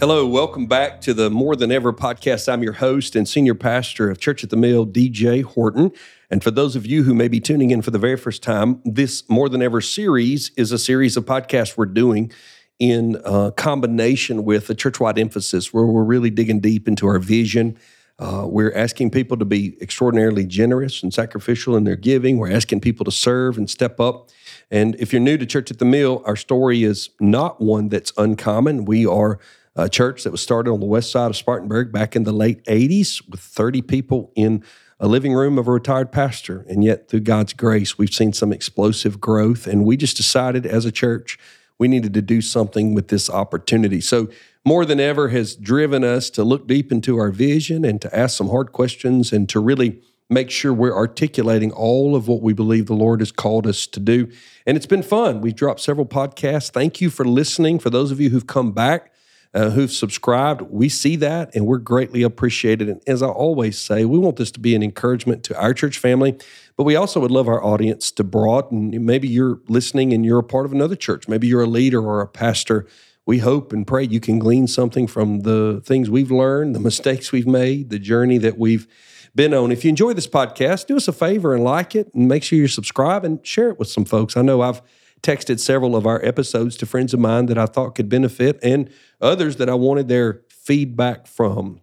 Hello, welcome back to the More Than Ever podcast. I'm your host and senior pastor of Church at the Mill, DJ Horton. And for those of you who may be tuning in for the very first time, this More Than Ever series is a series of podcasts we're doing in uh, combination with a church-wide emphasis where we're really digging deep into our vision. Uh, we're asking people to be extraordinarily generous and sacrificial in their giving. We're asking people to serve and step up. And if you're new to Church at the Mill, our story is not one that's uncommon. We are a church that was started on the west side of Spartanburg back in the late 80s with 30 people in a living room of a retired pastor. And yet, through God's grace, we've seen some explosive growth. And we just decided as a church, we needed to do something with this opportunity. So, more than ever, has driven us to look deep into our vision and to ask some hard questions and to really make sure we're articulating all of what we believe the Lord has called us to do. And it's been fun. We've dropped several podcasts. Thank you for listening. For those of you who've come back, uh, who've subscribed. We see that and we're greatly appreciated. And as I always say, we want this to be an encouragement to our church family, but we also would love our audience to broaden. Maybe you're listening and you're a part of another church. Maybe you're a leader or a pastor. We hope and pray you can glean something from the things we've learned, the mistakes we've made, the journey that we've been on. If you enjoy this podcast, do us a favor and like it and make sure you subscribe and share it with some folks. I know I've texted several of our episodes to friends of mine that I thought could benefit and others that I wanted their feedback from.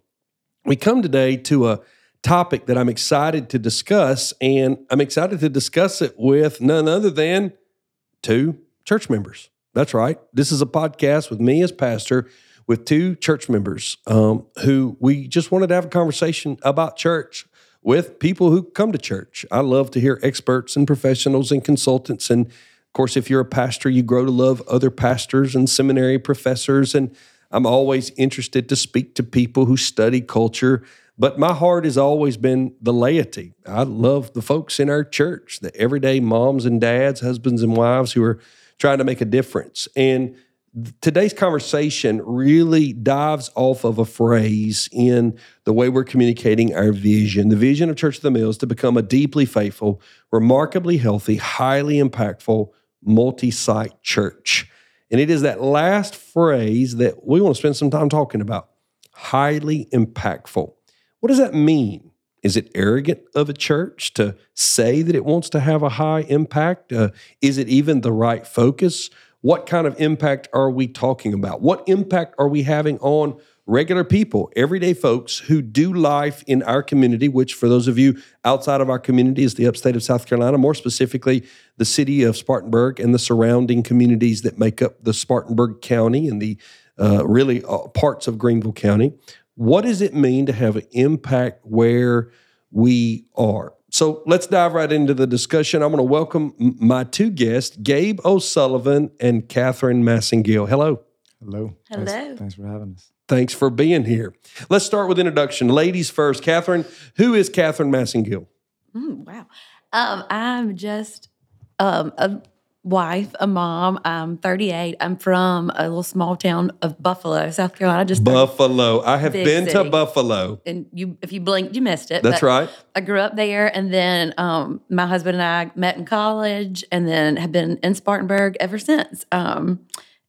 We come today to a topic that I'm excited to discuss, and I'm excited to discuss it with none other than two church members. That's right. This is a podcast with me as pastor with two church members um, who we just wanted to have a conversation about church with people who come to church. I love to hear experts and professionals and consultants and of course, if you're a pastor, you grow to love other pastors and seminary professors. And I'm always interested to speak to people who study culture. But my heart has always been the laity. I love the folks in our church, the everyday moms and dads, husbands and wives who are trying to make a difference. And today's conversation really dives off of a phrase in the way we're communicating our vision. The vision of Church of the Mills to become a deeply faithful, remarkably healthy, highly impactful, multi site church. And it is that last phrase that we want to spend some time talking about highly impactful. What does that mean? Is it arrogant of a church to say that it wants to have a high impact? Uh, is it even the right focus? What kind of impact are we talking about? What impact are we having on regular people, everyday folks who do life in our community, which for those of you outside of our community is the upstate of South Carolina, more specifically, the city of Spartanburg and the surrounding communities that make up the Spartanburg County and the uh, really uh, parts of Greenville County. What does it mean to have an impact where we are? So let's dive right into the discussion. I'm going to welcome my two guests, Gabe O'Sullivan and Catherine Massengill. Hello. Hello. Hello. Thanks, thanks for having us. Thanks for being here. Let's start with introduction. Ladies first. Catherine, who is Catherine Massengill? Mm, wow. Um, I'm just um, a wife, a mom. I'm 38. I'm from a little small town of Buffalo, South Carolina. Just Buffalo. I have been to. Buffalo. and you, if you blinked, you missed it. That's but right. I grew up there, and then um, my husband and I met in college, and then have been in Spartanburg ever since. Um,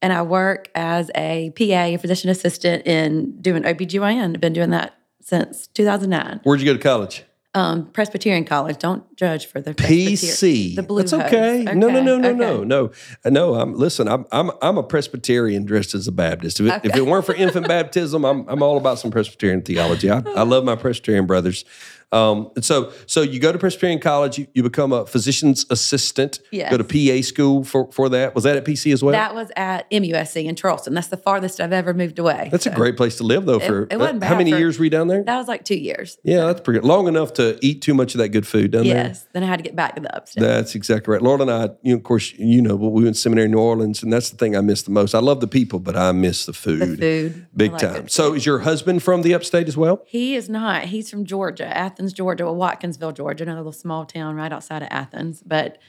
and I work as a PA, a physician assistant, in doing OBGYN. I've been doing that since 2009. Where'd you go to college? Um, Presbyterian College. Don't judge for the PC. The blue That's okay. No, no, no, no, no, okay. no. Uh, No, I'm listen. I'm I'm I'm a Presbyterian dressed as a Baptist. If it, if it weren't for infant baptism, I'm I'm all about some Presbyterian theology. I, I love my Presbyterian brothers. Um, and so so you go to Presbyterian college, you, you become a physician's assistant. Yes. Go to PA school for for that. Was that at PC as well? That was at MUSC in Charleston. That's the farthest I've ever moved away. That's a great place to live, though. For it wasn't uh, how many for- years were you down there? That was like two years. Yeah, that's pretty. Long enough to eat too much of that good food down there. Yes. Then I had to get back to the upstate. That's exactly right. Laura and I, you know, of course, you know, but we went to seminary in New Orleans, and that's the thing I miss the most. I love the people, but I miss the food, the food. big like time. So, is your husband from the upstate as well? he is not. He's from Georgia, Athens, Georgia, well, Watkinsville, Georgia, another little small town right outside of Athens. But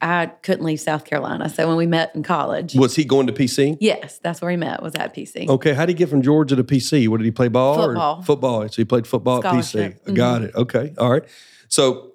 I couldn't leave South Carolina. So when we met in college, Was he going to PC? yes, that's where he met, was at PC. Okay, how did he get from Georgia to PC? What did he play ball? Football. Or football. So he played football at PC. I Got mm-hmm. it. Okay. All right. So,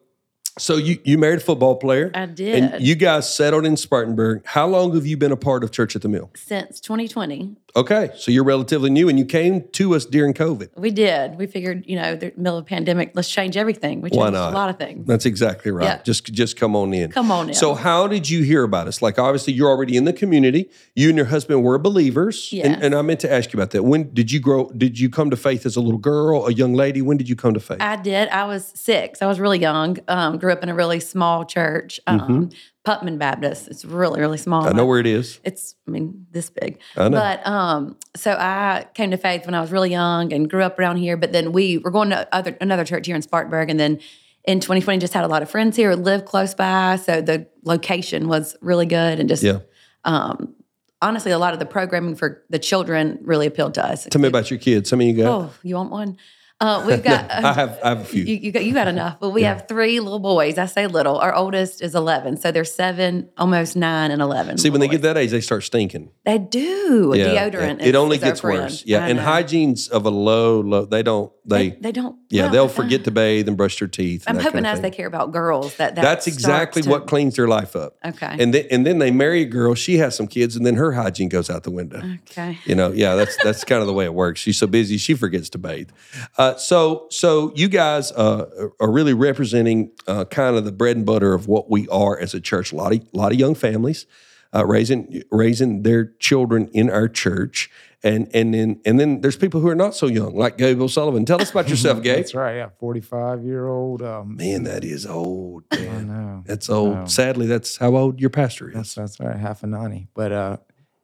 so you you married a football player. I did. And you guys settled in Spartanburg. How long have you been a part of Church at the Mill? Since 2020. Okay, so you're relatively new, and you came to us during COVID. We did. We figured, you know, the middle of the pandemic, let's change everything. We changed not? a lot of things. That's exactly right. Yeah. Just just come on in. Come on in. So how did you hear about us? Like obviously you're already in the community. You and your husband were believers. Yes. And, and I meant to ask you about that. When did you grow did you come to faith as a little girl, a young lady? When did you come to faith? I did. I was six. I was really young. Um, grew up in a really small church, um, Putman Baptist. It's really, really small. Mm-hmm. I know where it is. it's i mean this big I know. but um so i came to faith when i was really young and grew up around here but then we were going to other another church here in spartanburg and then in 2020 just had a lot of friends here lived close by so the location was really good and just Yeah. um honestly a lot of the programming for the children really appealed to us Tell me about your kids. How many you got? oh you want one uh, we've got I have I have a few. you, you got you got enough. But we have three little boys. I say little. Our oldest is eleven, so they're seven, almost nine, and eleven. See, when they get that age, they start stinking. they do. Yeah. Deodorant. It only gets worse. Yeah. I And know. hygiene's of a low, low. They don't they, They, they don't. yeah, well, they'll uh, forget to bathe and brush their teeth. I'm hoping kind of as they care about girls that, that That's exactly to- what cleans their life up. Okay. And then and then they marry a girl, she has some kids, and then her hygiene goes out the window. Okay. You know, yeah, that's that's kind of the way it works. She's so busy, she forgets to bathe. Uh, so, so you guys uh, are really representing uh, kind of the bread and butter of what we are as a church. A lot of lot of young families uh, raising raising their children in our church, and and then and then there's people who are not so young, like Gabe O'Sullivan. Tell us about yourself, Gabe. That's right. Yeah, forty-five year old. Um, Man, that is old. I know. That's old. Wow. Sadly, that's how old your pastor is. That's that's right. Half a ninety. But uh,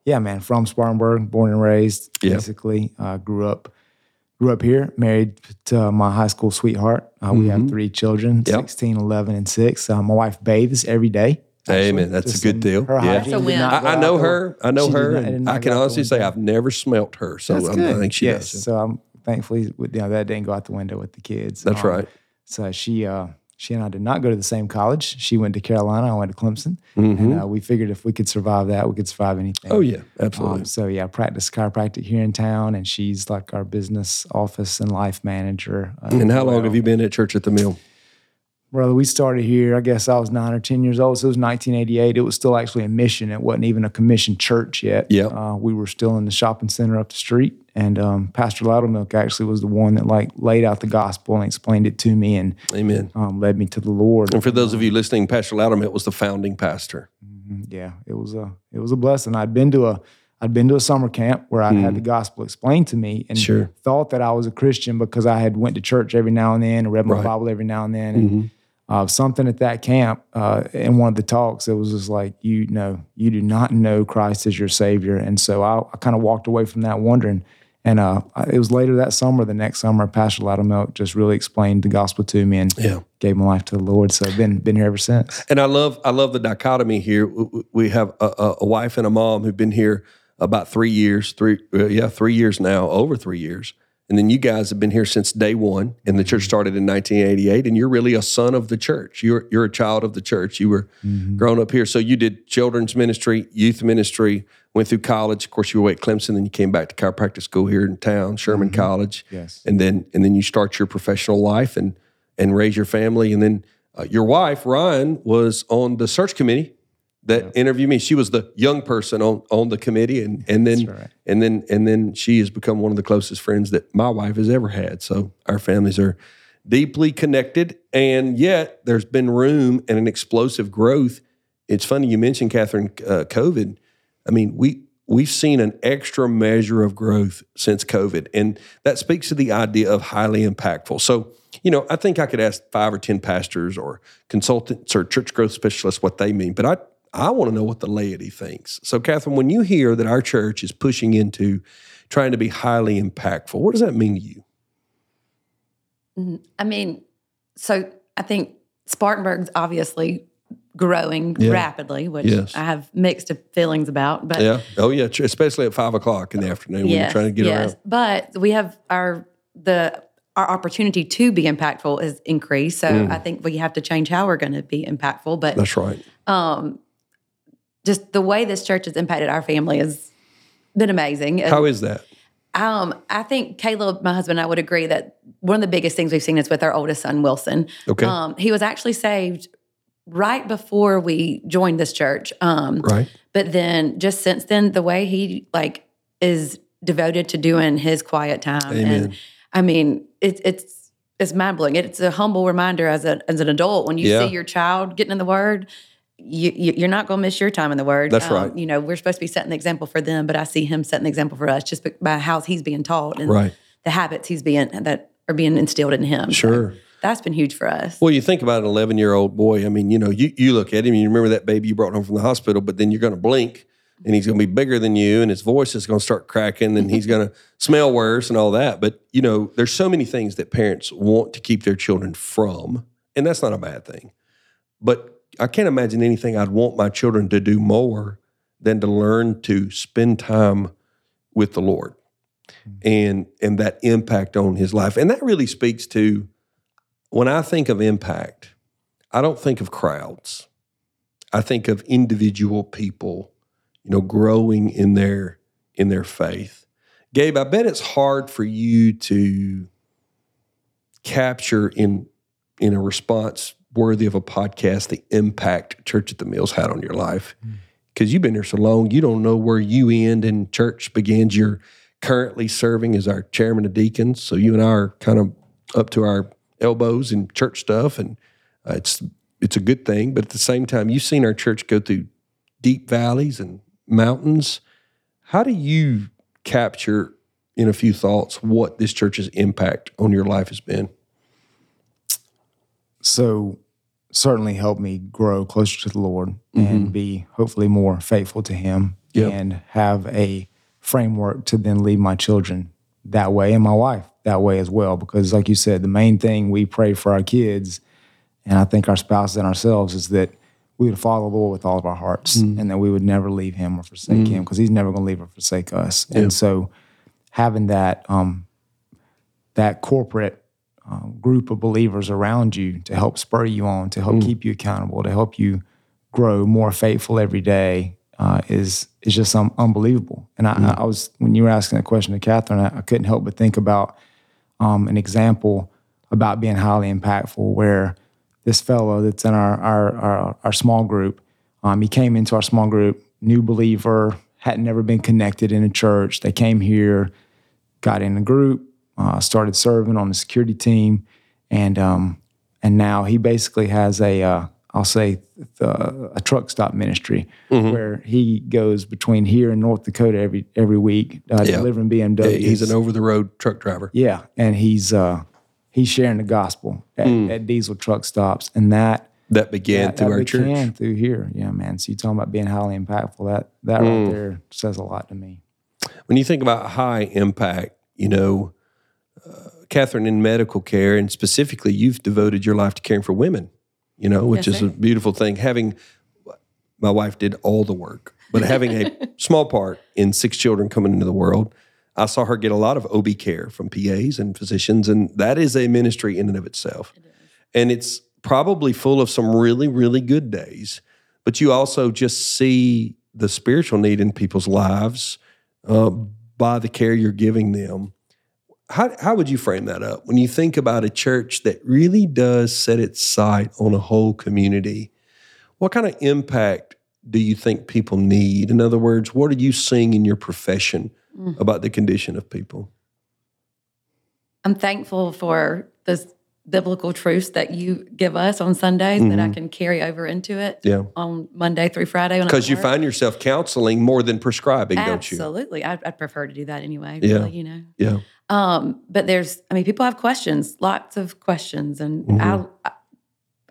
yeah, man. From Spartanburg, born and raised. Yeah. Basically, uh, grew up. Grew up here, married to my high school sweetheart. Uh, We have three children, Yep. 16, 16, 11, and 6. Uh, my wife bathes every day. Amen. That's a good deal. Her Yeah. hygiene That's a win. I, I know her. I know she her. not- and I can go out the honestly say. I've never smelt her. So I'm- I think she yes. does. So I'm thankfully you know, that didn't go out the window with the kids. That's Um, right. So she uh, she and I did not go to the same college. She went to Carolina. I went to Clemson, Mhm. and uh, we figured if we could survive that, we could survive anything. Oh, yeah. Absolutely. Um, so yeah, I practice chiropractic here in town, and she's like our business office and life manager. Uh, and how long well. have you been at Church at the Mill? Brother? We started here. I guess I was nine or ten years old. So it was 1988. It was still actually a mission. It wasn't even a commissioned church yet. Yeah. uh, we were still in the shopping center up the street, and um, Pastor Loudermilk actually was the one that like laid out the gospel and explained it to me, and Amen. um, led me to the Lord. And for those of you listening, Pastor Loudermilk was the founding pastor. yeah, it was a it was a blessing. I'd been to a I'd been to a summer camp where I had the gospel explained to me and Mm. Sure. thought that I was a Christian because I had went to church every now and then and read my Right. Mm-hmm. Bible every now and then. And uh, something at that camp uh, in one of the talks, it was just like, you know, you do not know Christ as your Savior. And so I, I kind of walked away from that wondering. And uh, it was later that summer, the next summer, Pastor Loudermilk just really explained the gospel to me and Yeah. gave my life to the Lord. So I've been, been here ever since. And I love I love the dichotomy here. We have a, a, a wife and a mom who've been here about three years, three uh, yeah, three years now, over three years. And then you guys have been here since day one, and the church mm-hmm. started in 1988. And you're really a son of the church. You're you're a child of the church. You were mm-hmm. grown up here, so you did children's ministry, youth ministry, went through college. Of course, you were at Clemson, then you came back to chiropractic school here in town, Sherman mm-hmm. College Yes. and then and then you start your professional life and and raise your family and then uh, your wife Ryan was on the search committee that interviewed me. She was the young person on on the committee and and then right. and then and then she has become one of the closest friends that my wife has ever had. So our families are deeply connected and yet there's been room and an explosive growth. It's funny you mentioned Catherine uh, COVID. I mean we we've seen an extra measure of growth since COVID, and that speaks to the idea of highly impactful. So, you know, I think I could ask five or ten pastors or consultants or church growth specialists what they mean, but I I want to know what the laity thinks. So, Catherine, when you hear that our church is pushing into trying to be highly impactful, what does that mean to you? I mean, so I think Spartanburg's obviously growing Yeah. rapidly, which Yes. I have mixed feelings about. But Yeah. Oh, yeah. Especially at five o'clock in the afternoon when you're trying to get around. But we have our the our opportunity to be impactful is increased. So Mm. I think we have to change how we're going to be impactful. But That's right. um, just the way this church has impacted our family has been amazing. How is that? um, I think Caleb, my husband, and I would agree that one of the biggest things we've seen is with our oldest son, Wilson. Okay. Um, he was actually saved right before we joined this church. Um, right. but then just since then, the way he like is devoted to doing his quiet time. Amen. And I mean, it's it's it's mind blowing. It's a humble reminder as a as an adult when you Yeah. see your child getting in the Word. You, you're not going to miss your time in the Word. That's um, right. You know, we're supposed to be setting the example for them, but I see him setting the example for us just by how he's being taught and Right. the habits he's being that are being instilled in him. So Sure. that's been huge for us. Well, you think about an 11 year old boy. I mean, you know, you, you look at him you remember that baby you brought home from the hospital, but then you're going to blink and he's going to be bigger than you and his voice is going to start cracking and he's going to smell worse and all that. But, you know, there's so many things that parents want to keep their children from, and that's not a bad thing. But I can't imagine anything I'd want my children to do more than to learn to spend time with the Lord hmm. and and that impact on his life. And that really speaks to when I think of impact, I don't think of crowds. I think of individual people, you know, growing in their in their faith. Gabe, I bet it's hard for you to capture in in a response worthy of a podcast the impact Church at the Mills had on your life. Because you've been here so long, you don't know where you end and church begins. You're currently serving as our chairman of deacons. So you and I are kind of up to our elbows in church stuff, and uh, it's it's a good thing. But at the same time, you've seen our church go through deep valleys and mountains. How do you capture in a few thoughts what this church's impact on your life has been? So certainly helped me grow closer to the Lord and mm-hmm. be hopefully more faithful to Him Yep. and have a framework to then lead my children that way and my wife that way as well. Because, like you said, the main thing we pray for our kids and I think our spouses and ourselves is that we would follow the Lord with all of our hearts mm-hmm. and that we would never leave Him or forsake mm-hmm. Him because He's never going to leave or forsake us. And so, having that um, that corporate um, group of believers around you to help spur you on, to help keep you accountable, to help you grow more faithful every day uh, is is just um, unbelievable. And I, I was when you were asking that question to Catherine, I, I couldn't help but think about um, an example about being highly impactful where this fellow that's in our our our, our small group, um, he came into our small group, new believer, hadn't never been connected in a church. They came here, got in a group, uh, started serving on the security team, and um, and now he basically has a uh, I'll say the, a truck stop ministry where he goes between here and North Dakota every every week uh, Yeah. delivering BMWs. He's an over the road truck driver. Yeah, and he's uh, he's sharing the gospel at, at diesel truck stops, and that That began that, through that our church. through here. Yeah, man. So you talking about being highly impactful? That that right there says a lot to me. when you think about high impact, you know, uh, Catherine, in medical care, and specifically, you've devoted your life to caring for women, you know, which Yes, is sir. a beautiful thing. Having my wife did all the work, but having a small part in six children coming into the world, I saw her get a lot of OB care from PAs and physicians, and that is a ministry in and of itself. And it's probably full of some really, really good days, but you also just see the spiritual need in people's lives uh, by the care you're giving them. How, how would you frame that up when you think about a church that really does set its sight on a whole community? What kind of impact do you think people need? In other words, what are you seeing in your profession mm. about the condition of people? I'm thankful for the biblical truths that you give us on Sundays that I can carry over into it Yeah. on Monday through Friday. Because you find yourself counseling more than prescribing, don't you? Absolutely. I'd, I'd prefer to do that anyway. Yeah. Really, you know. Yeah. Um, but there's, I mean, people have questions, lots of questions, and Mm-hmm. I,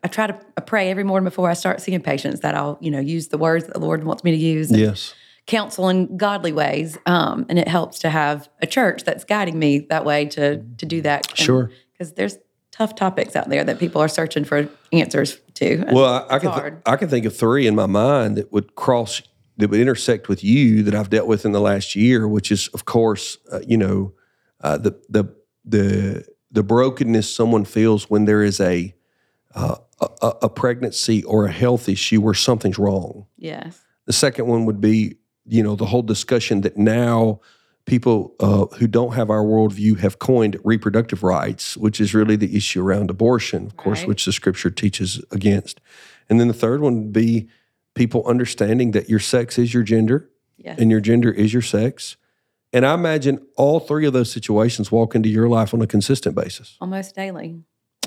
I try to I pray every morning before I start seeing patients that I'll, you know, use the words that the Lord wants me to use, and Yes. counsel in godly ways, um, and it helps to have a church that's guiding me that way to to do that. Sure. because there's tough topics out there that people are searching for answers to. Well, I, I can th- I can think of three in my mind that would cross that would intersect with you that I've dealt with in the last year, which is of course uh, you know uh, the the the the brokenness someone feels when there is a, uh, a a pregnancy or a health issue where something's wrong. yes, The second one would be, you know, the whole discussion that now people uh, who don't have our worldview have coined reproductive rights, which is really the issue around abortion, of course, Right. which the scripture teaches against. And then the third one would be people understanding that your sex is your gender yes, and your gender is your sex. And I imagine all three of those situations walk into your life on a consistent basis. almost daily.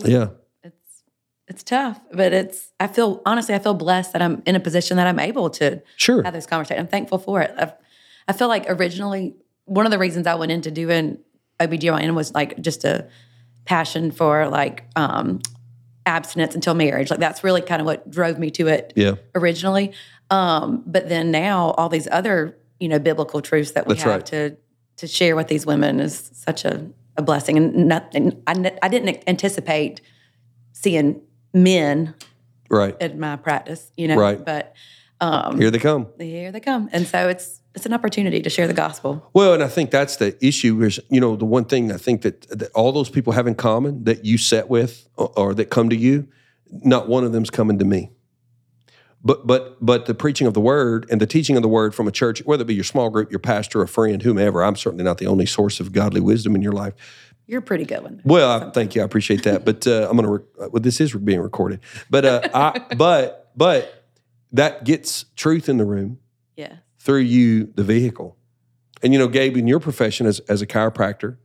Yeah. It's it's tough, but it's I feel honestly I feel blessed that I'm in a position that I'm able to Sure. have this conversation. I'm thankful for it. i I feel like originally one of the reasons I went into doing OBGYN was like just a passion for like um, abstinence until marriage. Like that's really kind of what drove me to it Yeah. originally. Um, but then now all these other you know biblical truths that we That's have right. to to share with these women is such a, a blessing. And nothing I didn't anticipate seeing men Right. in my practice, you know. Right. But um, Here they come. here they come, and so it's it's an opportunity to share the gospel. Well, and I think that's the issue is, you know, the one thing I think that, that all those people have in common that you set with or, or that come to you, not one of them's coming to me. But but but the preaching of the word and the teaching of the word from a church, whether it be your small group, your pastor, a friend, whomever, I'm certainly not the only source of godly wisdom in your life. You're pretty good one. Well, I, thank you. I appreciate that. But uh, I'm going to. Rec- well, this is being recorded. But uh, I but but that gets truth in the room Yeah. Through you, the vehicle. And you know, Gabe, in your profession as as a chiropractor,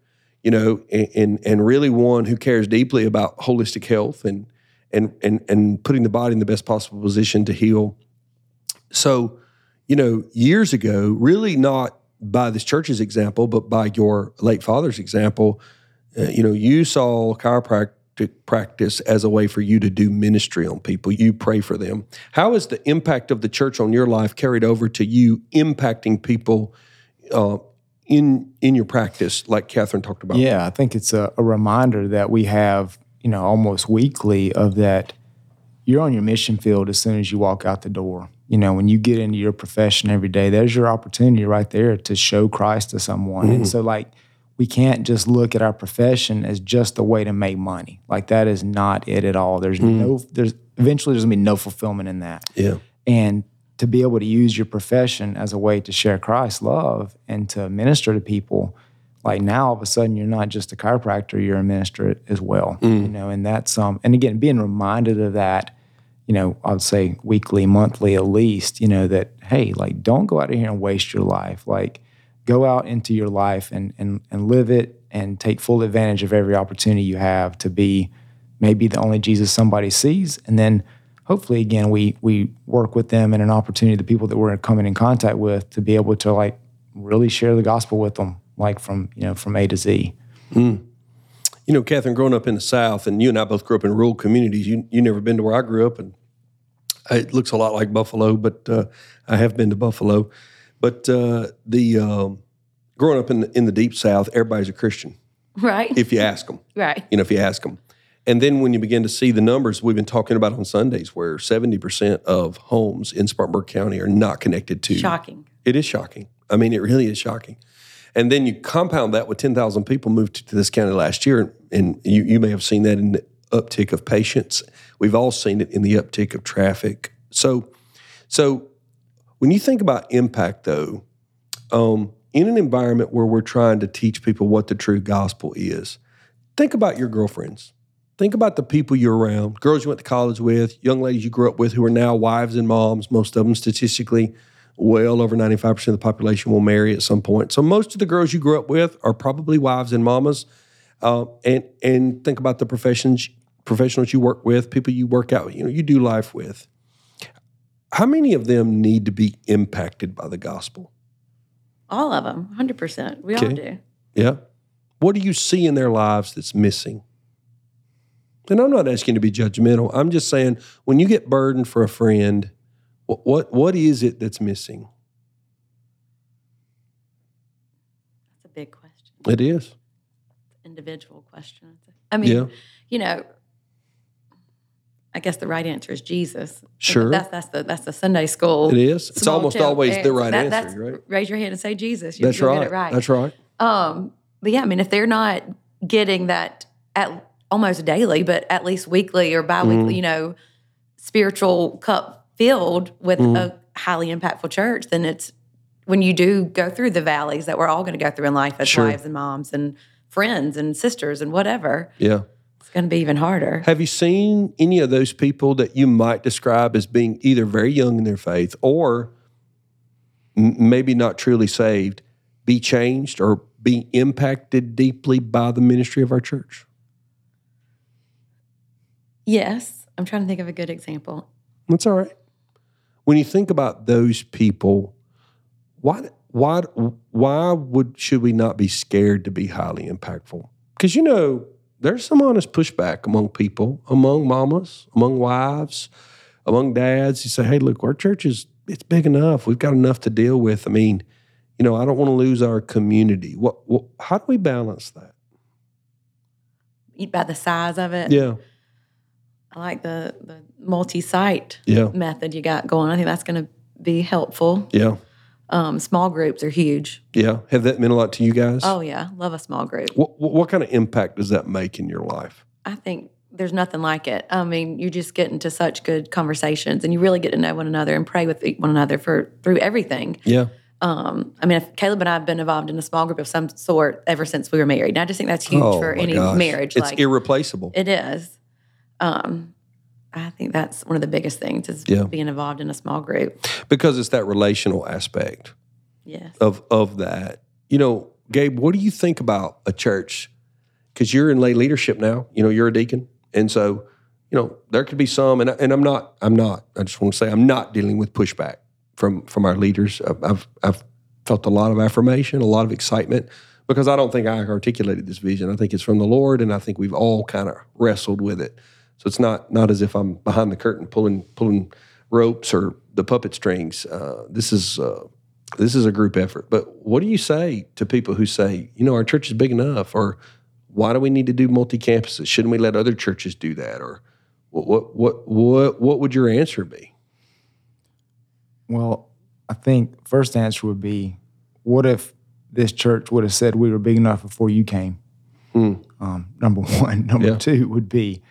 you know, and and, really one who cares deeply about holistic health and and and and putting the body in the best possible position to heal. So, you know, years ago, really not by this church's example, but by your late father's example, uh, you know, you saw chiropractic practice as a way for you to do ministry on people. You pray for them. How is the impact of the church on your life carried over to you impacting people uh, in in your practice, like Catherine talked about? Yeah, I think it's a, a reminder that we have, you know, almost weekly of that you're on your mission field as soon as you walk out the door. You know, when you get into your profession every day, there's your opportunity right there to show Christ to someone. And so, like, we can't just look at our profession as just a way to make money. Like, that is not it at all. There's no, there's eventually there's gonna be no fulfillment in that Yeah. and to be able to use your profession as a way to share Christ's love and to minister to people like now all of a sudden you're not just a chiropractor you're a minister as well you know and that's um and again being reminded of that you know i would say weekly monthly at least you know that hey like don't go out of here and waste your life like go out into your life and and and live it and take full advantage of every opportunity you have to be maybe the only Jesus somebody sees, and then hopefully again we we work with them and an opportunity the people that we're coming in contact with to be able to like really share the gospel with them, like from you know from A to Z. You know, Catherine, growing up in the South, and you and I both grew up in rural communities. You you never been to where I grew up, and it looks a lot like Buffalo, but uh, I have been to Buffalo. But uh, the um, growing up in the, in the deep South, everybody's a Christian Right. if you ask them. right. You know, if you ask them. And then when you begin to see the numbers we've been talking about on Sundays, where seventy percent of homes in Spartanburg County are not connected to Shocking. it is shocking. I mean, it really is shocking. And then you compound that with 10,000 people moved to this county last year, and you, you may have seen that in the uptick of patients. We've all seen it in the uptick of traffic. So, so when you think about impact, though, um, in an environment where we're trying to teach people what the true gospel is, think about your girlfriends. Think about the people you're around, girls you went to college with, young ladies you grew up with who are now wives and moms, most of them statistically well over 95% of the population will marry at some point. So most of the girls you grew up with are probably wives and mamas. Uh, and and think about the professions professionals you work with, people you work out, you know, you do life with. How many of them need to be impacted by the gospel? All of them. 100%. We all do. Yeah. What do you see in their lives that's missing? And I'm not asking to be judgmental. I'm just saying when you get burdened for a friend, what what, what is it that's missing? That's a big question. It is. Individual question. I mean, Yeah. you know, I guess the right answer is Jesus. Sure. That's that's the that's the Sunday school. It is. It's almost always the right That- answer, right? Raise your hand and say Jesus. You, That's you'll right. Get it right. That's right. Um, but yeah, I mean, if they're not getting that at almost daily, but at least weekly or biweekly, Mm-hmm. you know, spiritual cup filled with Mm-hmm. a highly impactful church, then it's when you do go through the valleys that we're all going to go through in life as Sure. wives and moms and friends and sisters and whatever, Yeah. Going to be even harder. Have you seen any of those people that you might describe as being either very young in their faith or m- maybe not truly saved be changed or be impacted deeply by the ministry of our church? Yes. I'm trying to think of a good example. That's all right. When you think about those people, why why why would should we not be scared to be highly impactful? Because you know, there's some honest pushback among people, among mamas, among wives, among dads. You say, "Hey, look, our church is it's big enough. We've got enough to deal with." I mean, you know, I don't want to lose our community. What, what how do we balance that? By the size of it. Yeah. I like the the multi-site Yeah. method you got going. I think that's going to be helpful. Yeah. Um, small groups are huge. Yeah. Have that meant a lot to you guys? Oh yeah, love a small group. What, what, what kind of impact does that make in your life? I think there's nothing like it. I mean, you just get into such good conversations, and you really get to know one another and pray with one another for through everything. Yeah. Um, I mean, if Caleb and I have been involved in a small group of some sort ever since we were married, and I just think that's huge Oh, for any gosh. marriage. It's like irreplaceable. it is. Um, I think that's one of the biggest things is Yeah. being involved in a small group. because it's that relational aspect Yes. of of that. You know, Gabe, what do you think about a church? Because you're in lay leadership now. You know, you're a deacon, and so you know there could be some. And and I'm not. I'm not. I just want to say I'm not dealing with pushback from from our leaders. I've, I've felt a lot of affirmation, a lot of excitement. Because I don't think I articulated this vision. I think it's from the Lord, and I think we've all kind of wrestled with it. So it's not not as if I'm behind the curtain pulling pulling ropes or the puppet strings. Uh, this is uh, this is a group effort. But what do you say to people who say, you know, our church is big enough, or why do we need to do multi campuses? Shouldn't we let other churches do that? Or what what what what what would your answer be? Well, I think first answer would be, what if this church would have said we were big enough before you came? Um, number one. Number Yeah. two would be,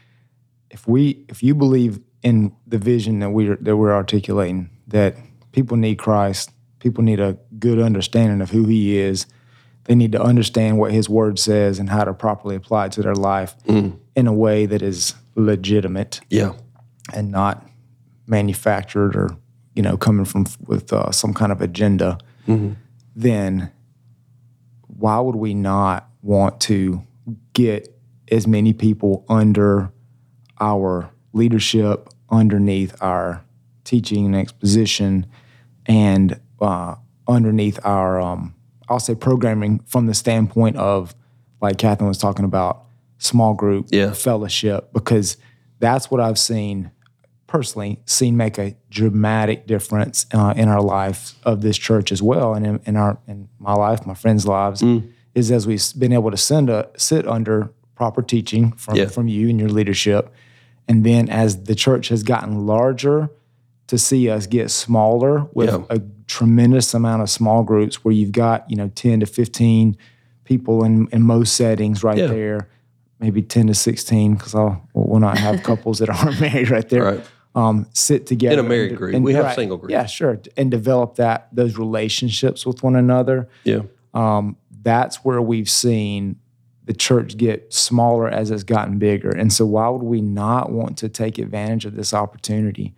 if we if you believe in the vision that we're that we're articulating, that people need Christ, people need a good understanding of who He is. They need to understand what His Word says and how to properly apply it to their life in a way that is legitimate Yeah, and not manufactured or you know coming from with uh, some kind of agenda, then why would we not want to get as many people under our leadership, underneath our teaching and exposition, and uh, underneath our um, I'll say programming from the standpoint of like Catherine was talking about small group Yeah. fellowship because that's what I've seen personally seen make a dramatic difference uh, in our life of this church as well and in, in our in my life my friends lives is as we've been able to send a, sit under proper teaching from Yeah. from you and your leadership and then as the church has gotten larger to see us get smaller with Yeah. a tremendous amount of small groups where you've got you know 10 to 15 people in, in most settings right Yeah. there maybe 10 to 16 because i'll we'll not have couples that aren't married right there Right. um, sit together In a married and- group. and- We have single groups. yeah sure and develop that those relationships with one another yeah, um, that's where we've seen the church get smaller as it's gotten bigger. And so, why would we not want to take advantage of this opportunity?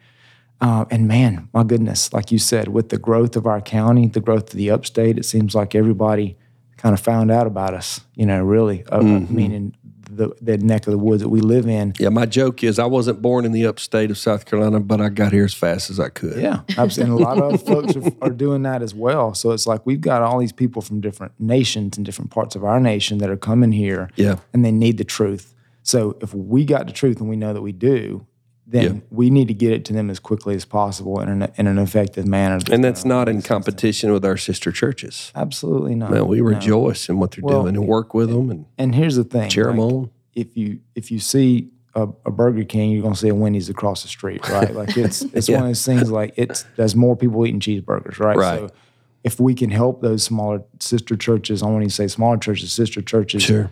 Uh, and man, my goodness, like you said, with the growth of our county, the growth of the upstate, it seems like everybody kind of found out about us, you know, really, uh, meaning the, the neck of the woods that we live in. yeah. My joke is I wasn't born in the upstate of South Carolina, but I got here as fast as I could. Yeah. And a lot of folks are, are doing that as well. So it's like we've got all these people from different nations and different parts of our nation that are coming here. Yeah. And they need the truth. So if we got the truth and we know that we do, then Yeah. we need to get it to them as quickly as possible in an, in an effective manner. And that's not in competition with our sister churches. absolutely not. Man, we rejoice in what they're Well, doing and work with them and and here's the thing: cheer them on. if you if you see a, a Burger King, you're gonna see a Wendy's across the street, right? Like it's it's one of those things. Like it's there's more people eating cheeseburgers, right? Right. So if we can help those smaller sister churches, I want to say smaller churches, sister churches, Sure.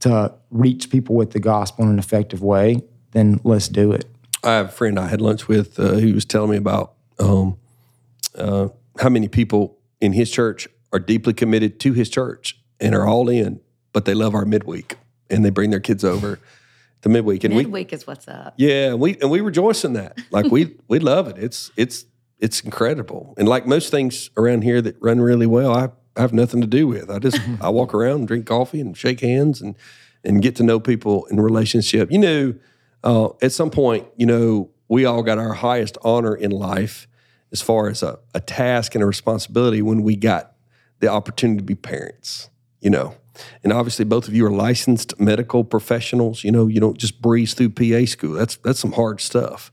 to reach people with the gospel in an effective way, then let's do it. I have a friend I had lunch with uh, who was telling me about um, uh, how many people in his church are deeply committed to his church and are all in, but they love our midweek and they bring their kids over to midweek. And we, Midweek is what's up. yeah, we and we rejoice in that. Like we we love it. It's it's it's incredible. And like most things around here that run really well, I have nothing to do with. I just I walk around, drink coffee, and shake hands, and and get to know people in relationship. You know, uh, at some point, you know, we all got our highest honor in life as far as a, a task and a responsibility when we got the opportunity to be parents. You know, and obviously both of you are licensed medical professionals. You know, you don't just breeze through PA school. That's that's some hard stuff.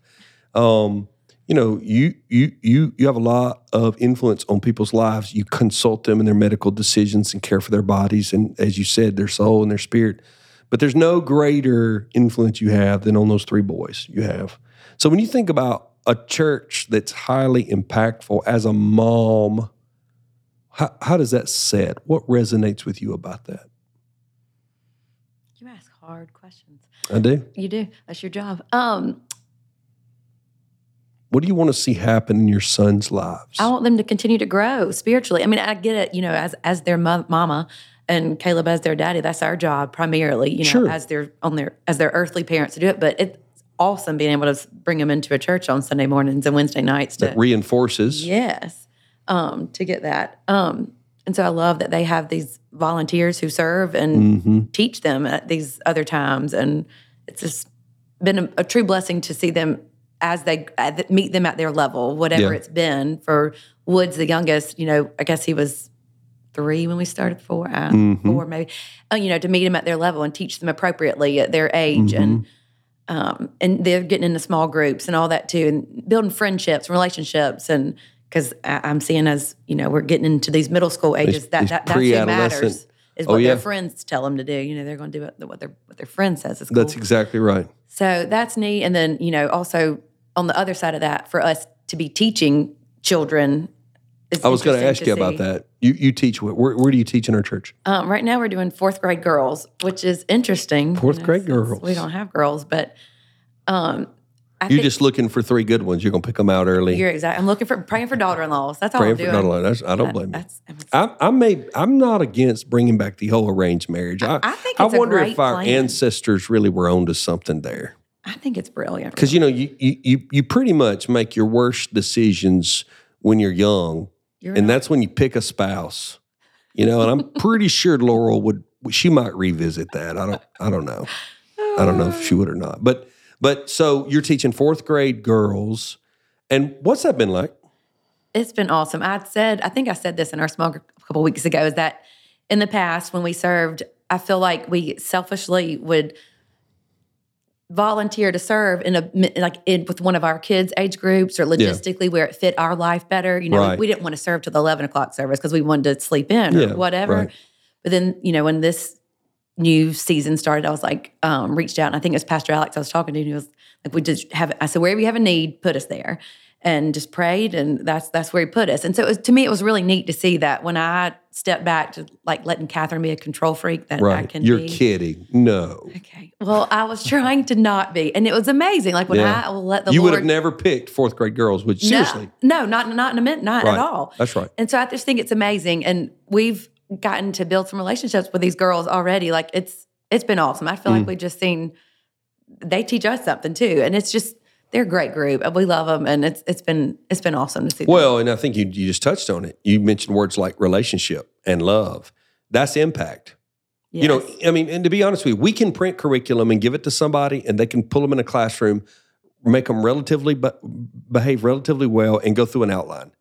Um, you know, you you you you have a lot of influence on people's lives. You consult them in their medical decisions and care for their bodies and as you said, their soul and their spirit. But there's no greater influence you have than on those three boys you have. So when you think about a church that's highly impactful as a mom, how, how does that set? What resonates with you about that? You ask hard questions. I do. You do. That's your job. Um, What do you want to see happen in your sons' lives? I want them to continue to grow spiritually. I mean, I get it. You know, as as their mama and Caleb as their daddy, that's our job primarily. You know, Sure. as their on their as their earthly parents to do it. But it's awesome being able to bring them into a church on Sunday mornings and Wednesday nights to that reinforces. Yes, um, to get that. Um, and so I love that they have these volunteers who serve and Mm-hmm. teach them at these other times, and it's just been a, a true blessing to see them as they uh, meet them at their level, whatever Yeah. it's been. For Woods, the youngest, you know, I guess he was three when we started, four, uh, Mm-hmm. four maybe. Uh, you know, to meet them at their level and teach them appropriately at their age, and Mm-hmm. um, and they're getting into small groups and all that too, and building friendships, and relationships, and because I'm seeing as you know we're getting into these middle school ages, that, these that that's what matters is Oh, what yeah. their friends tell them to do. You know, they're going to do what, what their what their friend says is cool. That's exactly right. So that's neat. And then, you know, also on the other side of that, for us to be teaching children. I was going to ask you about that. You you teach? Where, where do you teach in our church? Um, right now, we're doing fourth grade girls, which is interesting. Fourth you know, grade girls. We don't have girls, but um, I You're just looking for three good ones. You're going to pick them out early. you're exact. I'm looking for praying for daughter-in-laws. That's all Praying I'm for doing. not alone. That's, I don't That- blame you. I, I may. I'm not against bringing back the whole arranged marriage. I, I think I it's a wonder if our plan. ancestors really were onto something there. I think it's brilliant. Because you know, you you you pretty much make your worst decisions when you're young, You're and not- that's when you pick a spouse. You know, and I'm pretty sure Laura would. She might revisit that. I don't. I don't know. I don't know if she would or not. But but so you're teaching fourth grade girls, and what's that been like? It's been awesome. I said, I think I said this in our small group a couple weeks ago, is that in the past when we served, I feel like we selfishly would volunteer to serve in a like in with one of our kids' age groups or logistically where it fit our life better. You know, Right. we didn't want to serve to the eleven o'clock service because we wanted to sleep in or whatever. right. But then, you know, when this new season started, I was like, um, reached out, and I think it was Pastor Alex I was talking to, and he was like, "We just have." I said, "Wherever you have a need, put us there," and just prayed, and that's that's where he put us. And so, it was, to me, it was really neat to see that when I stepped back to like letting Catherine be a control freak, that I can You're be. kidding? No, Okay. Well, I was trying to not be, and it was amazing. Like when Yeah. I will let the you would have never picked fourth grade girls. Would no, seriously? no, not not in a minute, not Right. at all. That's right. And so I just think it's amazing, and we've gotten to build some relationships with these girls already. Like it's it's been awesome. I feel Mm. like we've just seen they teach us something too, and it's just they're a great group, and we love them, and it's it's been it's been awesome to see. them. Well, and I think you you just touched on it. You mentioned words like relationship and love. That's impact. You know, I mean, and to be honest with you, we can print curriculum and give it to somebody, and they can pull them in a classroom, make them relatively be- behave relatively well, and go through an outline.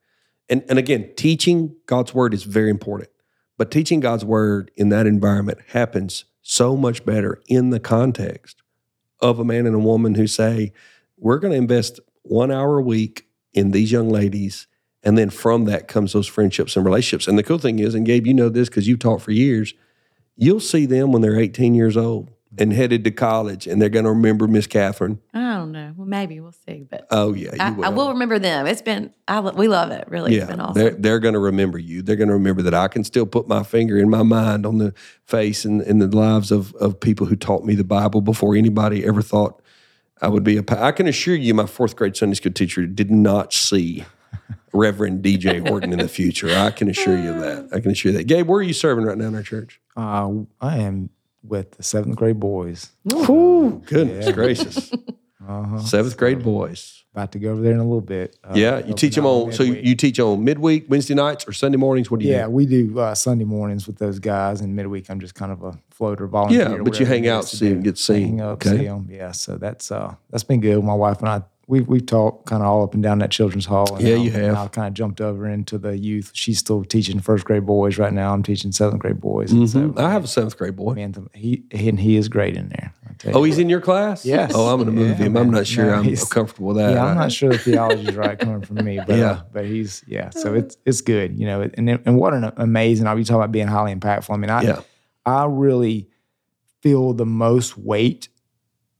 And and again, teaching God's word is very important, but teaching God's word in that environment happens so much better in the context of a man and a woman who say, "We're going to invest one hour a week in these young ladies." And then from that comes those friendships and relationships. And the cool thing is, and Gabe, you know this because you've taught for years, you'll see them when they're 18 years old and headed to college, and they're going to remember Miss Catherine. I don't know. Well, maybe we'll see, but Oh yeah, you I, will. I will remember them. It's been I we love it. Really, it's been Yeah, awesome. they're they're going to remember you. They're going to remember that I can still put my finger in my mind on the face and in the lives of of people who taught me the Bible before anybody ever thought I would be a. pa- I can assure you, my fourth grade Sunday school teacher did not see Reverend DJ Horton in the future. I can assure you that. I can assure you that. Gabe, where are you serving right now in our church? Uh, I am with the seventh grade boys. Ooh, goodness gracious. Uh-huh. Seventh grade boys. About to go over there in a little bit. Uh, Yeah, you teach them on. So you, you teach on midweek, Wednesday nights, or Sunday mornings. What do you? Yeah, do? we do uh, Sunday mornings with those guys, and midweek I'm just kind of a floater volunteer. Yeah, but you hang out, see to see 'em, do. get seen. Hang up, Okay. see 'em. Yeah, so that's uh that's been good. My wife and I we we've talked kind of all up and down that children's hall. And Yeah, you have. I've kind of jumped over into the youth. She's still teaching first grade boys right now. I'm teaching seventh grade boys. And so. I have a seventh grade boy. man, he and he is great in there. I tell you. Oh, he's in your class? Yes. Oh, I'm going to move Yeah, him. I'm not sure No, I'm comfortable with that. Yeah, I'm not sure the theology is right coming from me, but Yeah. uh, but he's yeah. So it's it's good, you know. And and what an amazing. I'll be talking about being highly impactful. I mean, I Yeah. I really feel the most weight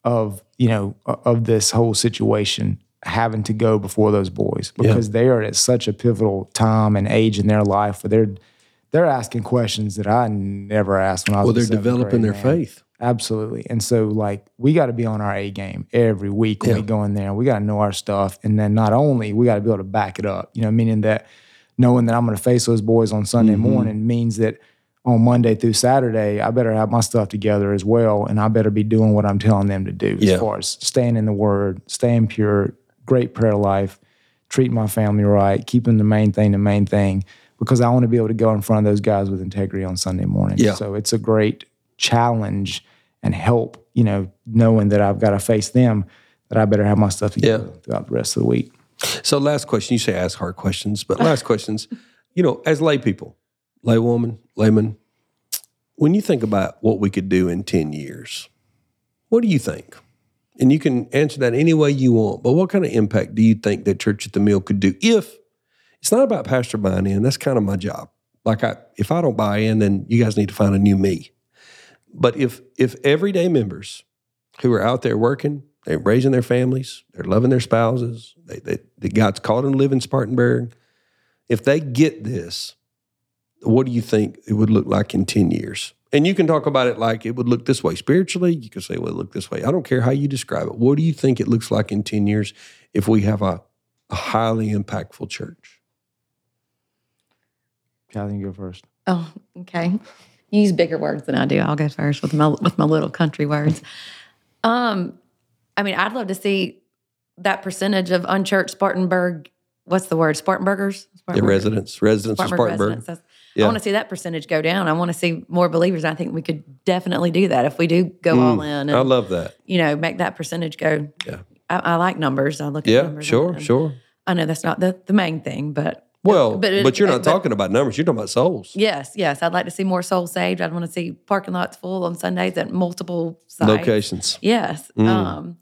of you know of this whole situation having to go before those boys because they are at such a pivotal time and age in their life where they're they're asking questions that I never asked when I was. Well, they're developing their man. faith. Absolutely. And so like we got to be on our A game every week when Yeah. we go in there. We got to know our stuff. And then not only we got to be able to back it up, you know, meaning that knowing that I'm going to face those boys on Sunday Mm-hmm. morning means that on Monday through Saturday, I better have my stuff together as well. And I better be doing what I'm telling them to do as far as staying in the word, staying pure, great prayer life, treating my family right, keeping the main thing the main thing, because I want to be able to go in front of those guys with integrity on Sunday morning. Yeah. So it's a great challenge and help, you know, knowing that I've got to face them, that I better have my stuff together throughout the rest of the week. So, last question. You say ask hard questions, but last questions. You know, as lay people, lay woman, layman, when you think about what we could do in 10 years, what do you think? And you can answer that any way you want, but what kind of impact do you think that Church at the Mill could do if it's not about pastor buying in? That's kind of my job. Like I if I don't buy in, then you guys need to find a new me. But if if everyday members who are out there working, they're raising their families, they're loving their spouses, they, they, that God's called them to live in Spartanburg, if they get this, what do you think it would look like in 10 years? And you can talk about it like it would look this way spiritually. You can say, well, it look this way. I don't care how you describe it. What do you think it looks like in 10 years if we have a, a highly impactful church? Kathy, you go first. Oh, okay. You use bigger words than I do. I'll go first with my with my little country words. Um, I mean, I'd love to see that percentage of unchurched Spartanburg. What's the word? Spartanburgers. The Spartanburg- residents, residents of Spartanburg Spartanburg. residents. Yeah. I want to see that percentage go down. I want to see more believers. I think we could definitely do that if we do go all in and I love that. you know make that percentage go. Yeah. I, I like numbers. I look at Yeah, numbers. sure, sure. I know that's not the, the main thing, but Well, but, it- you're not but- talking about numbers. You're talking about souls, Yes, yes. I'd like to see more souls saved. I'd want to see parking lots full on Sundays at multiple sites. locations. Yes. Mm. Um,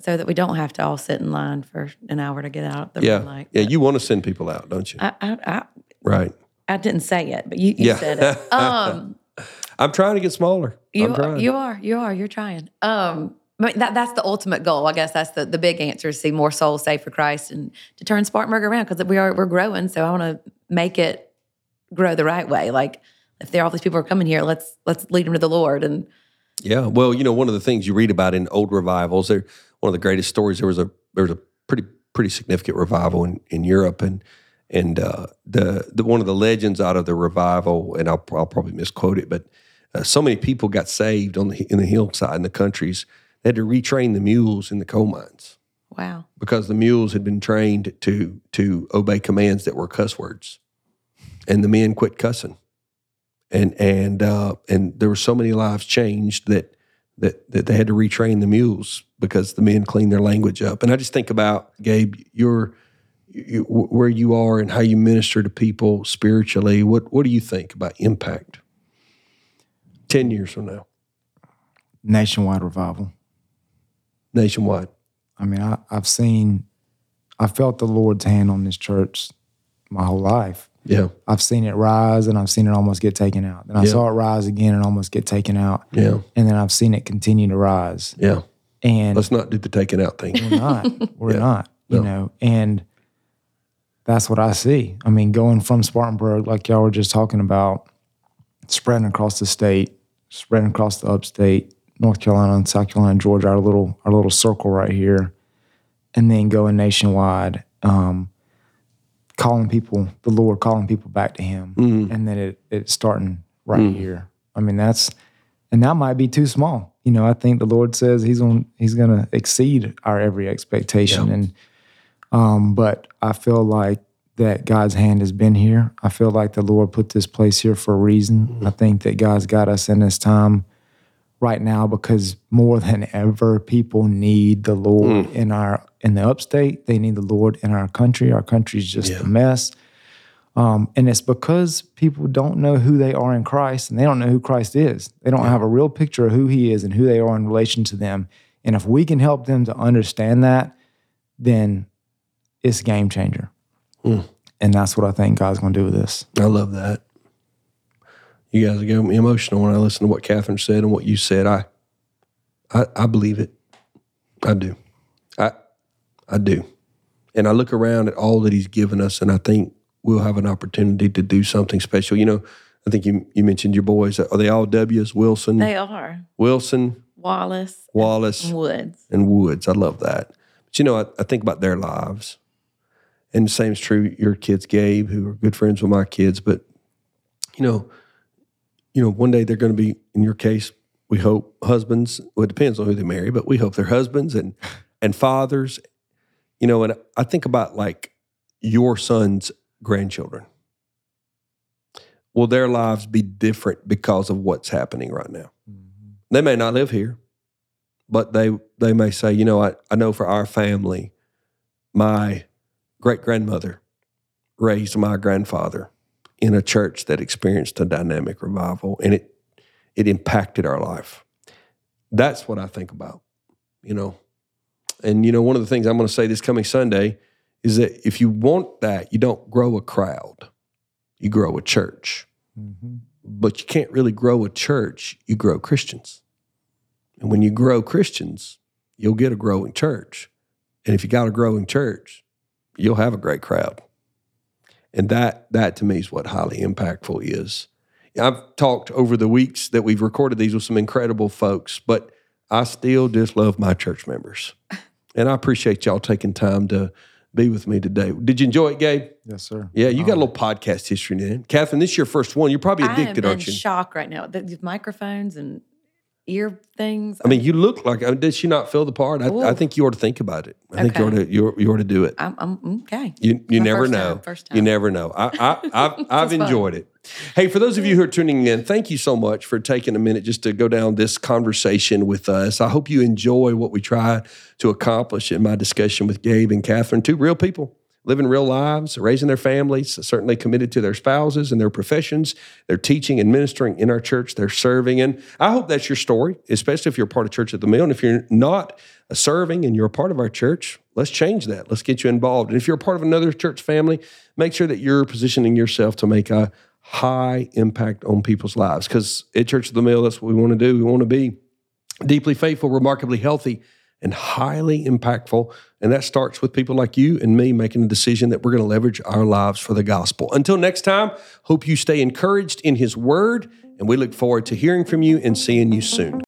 so that we don't have to all sit in line for an hour to get out the Yeah. Yeah, you want to send people out, don't you? I, I, I, right. I didn't say it, but you, you Yeah. said it. Um, I'm trying to get smaller. you, I'm trying. you are, you are, you're trying. Um, that, that's the ultimate goal. I guess that's the, the big answer is see more souls saved for Christ and to turn Spartanburg around because we are, we're growing. So I want to make it grow the right way. Like if there are all these people are coming here, let's, let's lead them to the Lord. And Yeah, well, you know, one of the things you read about in old revivals, there one of the greatest stories. There was a there was a pretty pretty significant revival in, in Europe, and and uh, the the one of the legends out of the revival, and I'll, I'll probably misquote it, but uh, so many people got saved on the in the hillside in the countries. They had to retrain the mules in the coal mines wow. because the mules had been trained to to obey commands that were cuss words, and the men quit cussing, and and uh, and there were so many lives changed that that that they had to retrain the mules because the men cleaned their language up. And I just think about Gabe, your you, where you are and how you minister to people spiritually. What what do you think about impact? Ten years from now, Nationwide revival. nationwide. I mean, I, I've seen, I felt the Lord's hand on this church my whole life. Yeah, I've seen it rise and I've seen it almost get taken out. Then I Yeah. saw it rise again and almost get taken out. yeah, And then I've seen it continue to rise. yeah. And Let's not do the taking out thing. we're not. We're Yeah. not. You No. know, and that's what I see. I mean, going from Spartanburg, like y'all were just talking about, spreading across the state, spreading across the upstate, North Carolina and South Carolina, Georgia, our little our little circle right here, and then going nationwide, um, calling people, the Lord calling people back to Him, and then it it's starting right here. I mean, that's and that might be too small you know, I think the Lord says He's on He's going to exceed our every expectation, Yeah. and um, but I feel like that God's hand has been here. I feel like the Lord put this place here for a reason. I think that God's got us in this time right now because more than ever, people need the Lord in our in the upstate. They need the Lord in our country. Our country's just Yeah. a mess. Um, and it's because people don't know who they are in Christ and they don't know who Christ is. They don't have a real picture of who He is and who they are in relation to them. And if we can help them to understand that, then it's a game changer. Hmm. And that's what I think God's going to do with this. I love that. You guys get me emotional when I listen to what Catherine said and what you said. I, I, I believe it. I do. I, I do. And I look around at all that He's given us, and I think we'll have an opportunity to do something special. You know, I think you you mentioned your boys. Are they all W's? Wilson, They are Wilson, Wallace, Wallace, and Woods. and Woods. I love that. But you know, I, I think about their lives. And the same is true your kids, Gabe, who are good friends with my kids. But you know, you know, one day they're going to be, in your case, we hope husbands. Well, it depends on who they marry, but we hope they're husbands and and fathers. You know, and I think about like your son's grandchildren. Will their lives be different because of what's happening right now? Mm-hmm. They may not live here, but they they may say, you know, I, I know for our family, my great grandmother raised my grandfather in a church that experienced a dynamic revival, and it it impacted our life. That's what I think about, you know. And you know, one of the things I'm going to say this coming Sunday is that if you want that, you don't grow a crowd, you grow a church. Mm-hmm. But you can't really grow a church, you grow Christians. And when you grow Christians, you'll get a growing church. And if you got a growing church, you'll have a great crowd. And that that to me is what highly impactful is. I've talked over the weeks that we've recorded these with some incredible folks, but I still just love my church members. And I appreciate y'all taking time to be with me today. Did you enjoy it, Gabe? Yes, sir. Yeah, you got a um, little podcast history in. Catherine, this is your first one. You're probably I am addicted, in aren't you? shock right now. The, these microphones and ear things. I mean, you look like. I mean, did she not fill the part? I, I think you ought to think about it. I think you ought to. You ought, you ought to do it. I'm, I'm okay. You you My never first know. time, first You never know. I, I I've I've fun. enjoyed it. Hey, for those of you who are tuning in, thank you so much for taking a minute just to go down this conversation with us. I hope you enjoy what we try to accomplish in my discussion with Gabe and Catherine, two real people living real lives, raising their families, certainly committed to their spouses and their professions. They're teaching and ministering in our church. They're serving. And I hope that's your story, especially if you're part of Church at the Mill. And if you're not uh, serving and you're a part of our church, let's change that. Let's get you involved. And if you're a part of another church family, make sure that you're positioning yourself to make a high impact on people's lives. Because at Church of the Mill, that's what we want to do. We want to be deeply faithful, remarkably healthy, and highly impactful. And that starts with people like you and me making a decision that we're going to leverage our lives for the gospel. Until next time, hope you stay encouraged in His Word, and we look forward to hearing from you and seeing you soon.